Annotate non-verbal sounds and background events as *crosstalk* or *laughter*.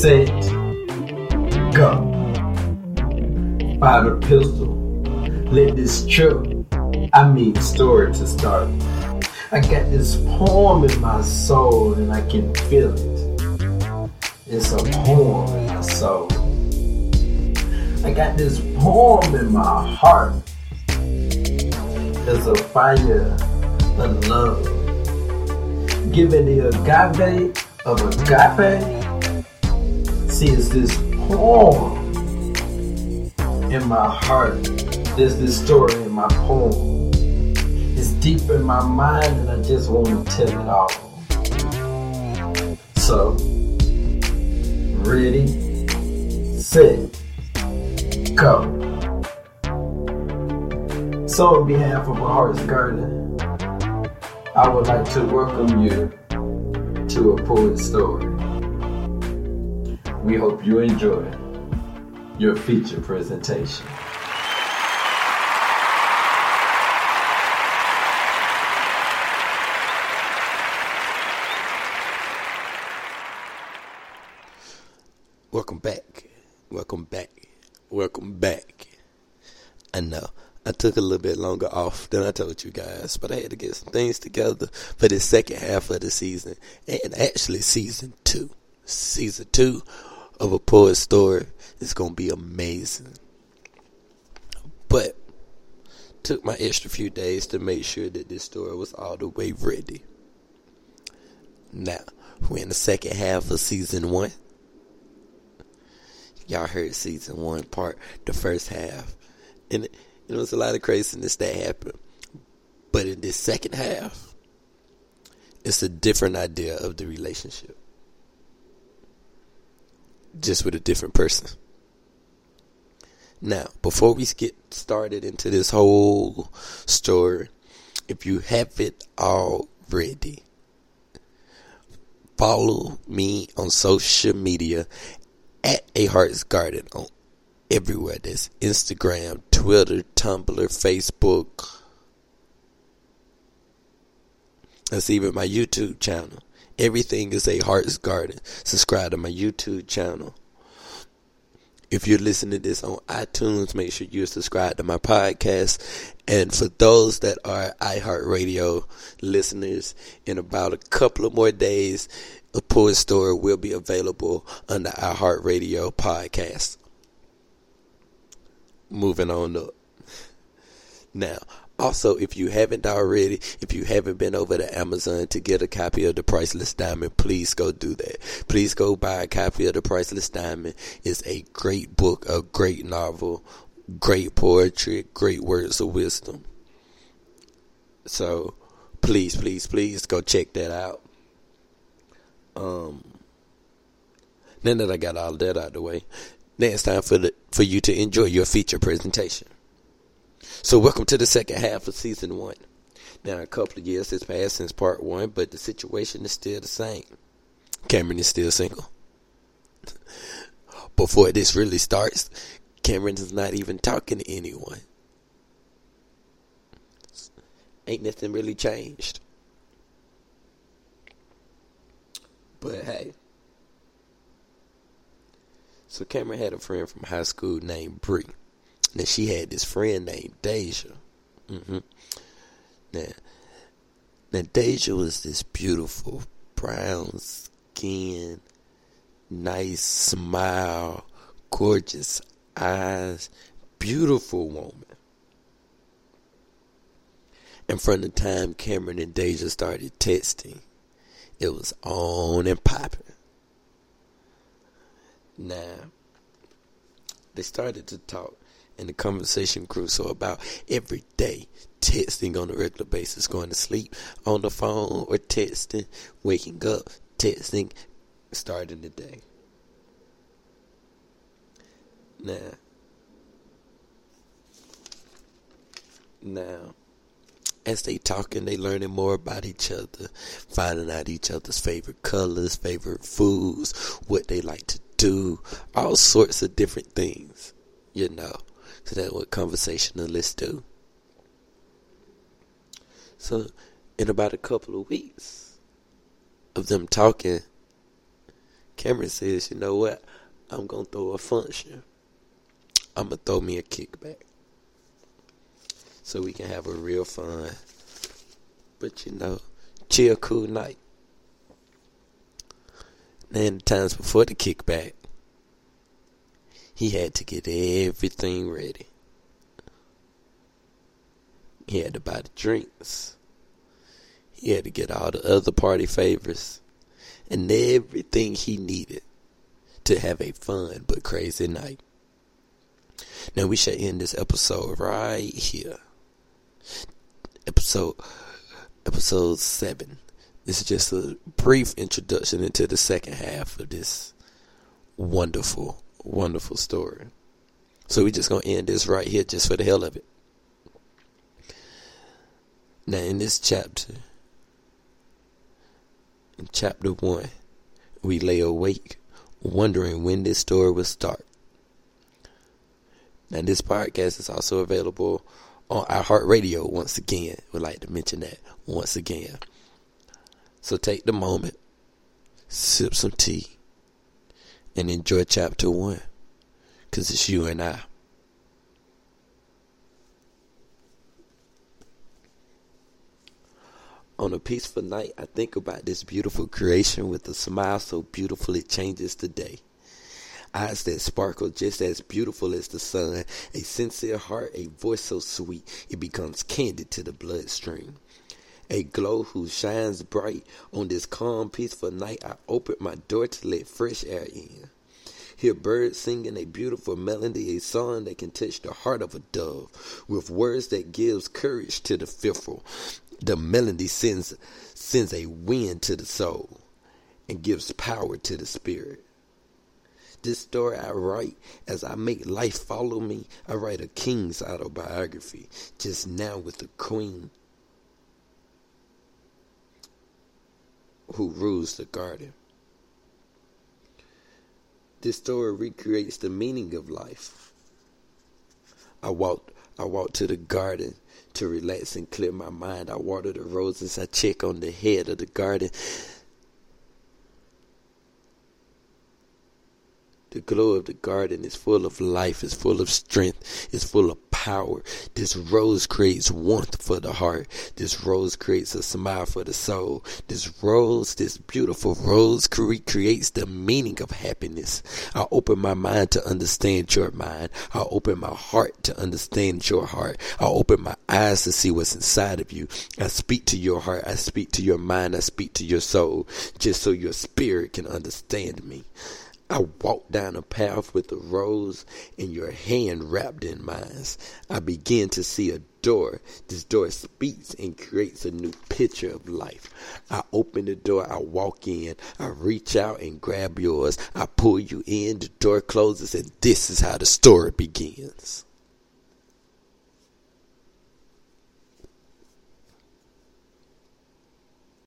set, go. The pistol, let this trip, I mean story to start. I got this poem in my soul and I can feel it. It's a poem in my soul. I got this poem in my heart. There's a fire of love. Giving the agave of agape. See, it's this poem in my heart. There's this story in my poem. It's deep in my mind and I just want to tell it all. So, ready, set, go. So, on behalf of my heart's garden, I would like to welcome you to a poet's story. We hope you enjoy your feature presentation. Welcome back. Welcome back. Welcome back. I know. I took a little bit longer off than I told you guys, but I had to get some things together for the second half of the season, and actually season two. Season two of a poet story is gonna be amazing. But took my extra few days to make sure that this story was all the way ready. Now we're in the second half of season one. Y'all heard season one part, the first half, and you know, it's a lot of craziness that happened. But in this second half, it's a different idea of the relationship. Just with a different person. Now, before we get started into this whole story, if you haven't already, follow me on social media at A Heart's Garden on everywhere. There's Instagram, Twitter, Tumblr, Facebook. That's even my YouTube channel. Everything is A Heart's Garden. Subscribe to my YouTube channel. If you're listening to this on iTunes, make sure you're subscribed to my podcast. And for those that are iHeartRadio listeners, in about a couple of more days, a poet story will be available the iHeartRadio podcast. Moving on up. Now, also, if you haven't already, if you haven't been over to Amazon to get a copy of The Priceless Diamond, please go do that. Please go buy a copy of The Priceless Diamond. It's a great book, a great novel, great poetry, great words of wisdom. So, please, please, please go check that out. Um, now that I got all that out of the way, now it's time for the for you to enjoy your feature presentation. So, welcome to the second half of season one. Now, a couple of years has passed since part one, but the situation is still the same. Cameron is still single. *laughs* Before this really starts, Cameron is not even talking to anyone. Ain't nothing really changed. But hey. So Cameron had a friend from high school named Bree. Now she had this friend named Deja. Mm-hmm. Now, now Deja was this beautiful brown skin, nice smile, gorgeous eyes, beautiful woman. And from the time Cameron and Deja started texting, it was on and popping. Now, they started to talk and the conversation grew so about every day texting on a regular basis, going to sleep on the phone or texting, waking up, texting, starting the day. Now, now, as they talking, they learning more about each other, finding out each other's favorite colors, favorite foods, what they like to do, all sorts of different things, you know. So that's what conversationalists do. So, in about a couple of weeks of them talking, Cameron says, you know what? I'm going to throw a function. I'm going to throw me a kickback. So we can have a real fun, but you know, chill, cool night. And the times before the kickback, he had to get everything ready. He had to buy the drinks. He had to get all the other party favors and everything he needed to have a fun but crazy night. Now we shall end this episode right here. Episode episode seven. This is just a brief introduction into the second half of this wonderful, wonderful story. So we're just gonna end this right here just for the hell of it. Now in this chapter, in chapter one, we lay awake wondering when this story will start. Now, this podcast is also available on iHeartRadio once again. Would like to mention that once again. So take the moment, sip some tea, and enjoy chapter one. Because it's you and I. On a peaceful night, I think about this beautiful creation with a smile so beautiful it changes the day. Eyes that sparkle just as beautiful as the sun, a sincere heart, a voice so sweet it becomes candy to the bloodstream. A glow who shines bright on this calm, peaceful night. I open my door to let fresh air in. Hear birds singing a beautiful melody, a song that can touch the heart of a dove, with words that gives courage to the fearful, the melody sends sends a wind to the soul and gives power to the spirit. This story I write as I make life follow me. I write a king's autobiography just now with the queen who rules the garden. This story recreates the meaning of life. I walked I walked to the garden to relax and clear my mind. I water the roses. I check on the head of the garden. The glow of the garden is full of life, is full of strength, is full of power. This rose creates warmth for the heart. This rose creates a smile for the soul. This rose, this beautiful rose cre- creates the meaning of happiness. I open my mind to understand your mind. I open my heart to understand your heart. I open my eyes to see what's inside of you. I speak to your heart. I speak to your mind. I speak to your soul just so your spirit can understand me. I walk down a path with a rose and your hand wrapped in mine. I begin to see a door. This door speaks and creates a new picture of life. I open the door, I walk in, I reach out and grab yours. I pull you in, the door closes, and this is how the story begins.